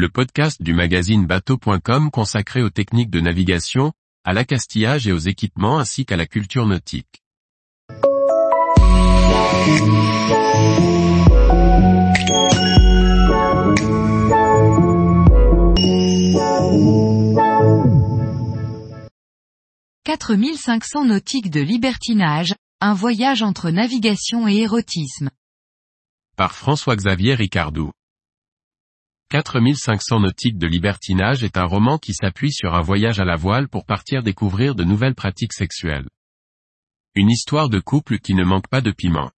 le podcast du magazine bateau.com consacré aux techniques de navigation, à l'accastillage et aux équipements ainsi qu'à la culture nautique. « 4500 nautiques de libertinage, un voyage entre navigation et érotisme. Par François-Xavier Ricardou. 4500 nautiques de libertinage est un roman qui s'appuie sur un voyage à la voile pour partir découvrir de nouvelles pratiques sexuelles. Une histoire de couple qui ne manque pas de piment.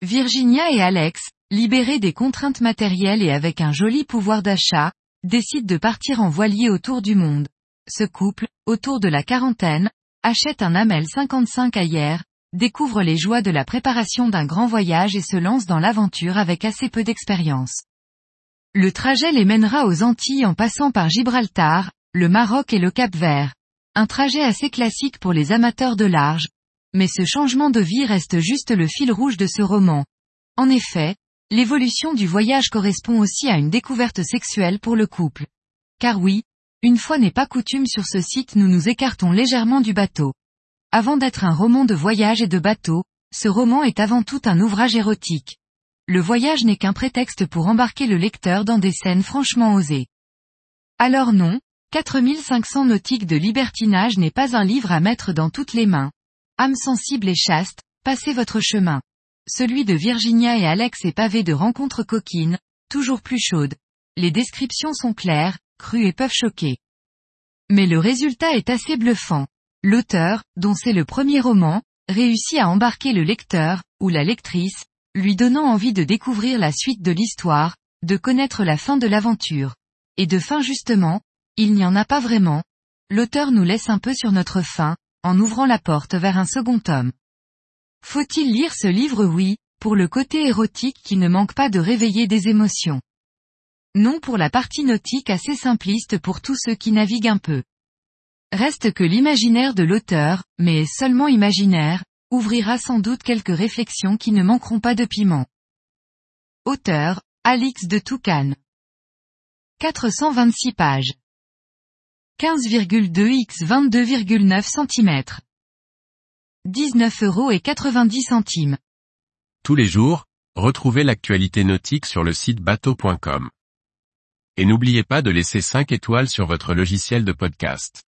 Virginia et Alex, libérés des contraintes matérielles et avec un joli pouvoir d'achat, décident de partir en voilier autour du monde. Ce couple, autour de la quarantaine, achète un Amel 55 ailleurs, découvre les joies de la préparation d'un grand voyage et se lance dans l'aventure avec assez peu d'expérience. Le trajet les mènera aux Antilles en passant par Gibraltar, le Maroc et le Cap-Vert. Un trajet assez classique pour les amateurs de large. Mais ce changement de vie reste juste le fil rouge de ce roman. En effet, l'évolution du voyage correspond aussi à une découverte sexuelle pour le couple. Car oui, une fois n'est pas coutume sur ce site nous nous écartons légèrement du bateau. Avant d'être un roman de voyage et de bateau, ce roman est avant tout un ouvrage érotique. Le voyage n'est qu'un prétexte pour embarquer le lecteur dans des scènes franchement osées. Alors non, 4500 nautiques de libertinage n'est pas un livre à mettre dans toutes les mains. Âme sensible et chaste, passez votre chemin. Celui de Virginia et Alex est pavé de rencontres coquines, toujours plus chaudes. Les descriptions sont claires, crues et peuvent choquer. Mais le résultat est assez bluffant. L'auteur, dont c'est le premier roman, réussit à embarquer le lecteur, ou la lectrice, lui donnant envie de découvrir la suite de l'histoire, de connaître la fin de l'aventure. Et de fin justement, il n'y en a pas vraiment. L'auteur nous laisse un peu sur notre fin, en ouvrant la porte vers un second tome. Faut-il lire ce livre? Oui, pour le côté érotique qui ne manque pas de réveiller des émotions. Non pour la partie nautique assez simpliste pour tous ceux qui naviguent un peu. Reste que l'imaginaire de l'auteur, mais seulement imaginaire, ouvrira sans doute quelques réflexions qui ne manqueront pas de piment. Auteur, Alix de Toucan. 426 pages. 15,2 x 22,9 cm. 19 euros et 90 centimes. Tous les jours, retrouvez l'actualité nautique sur le site bateau.com. Et n'oubliez pas de laisser 5 étoiles sur votre logiciel de podcast.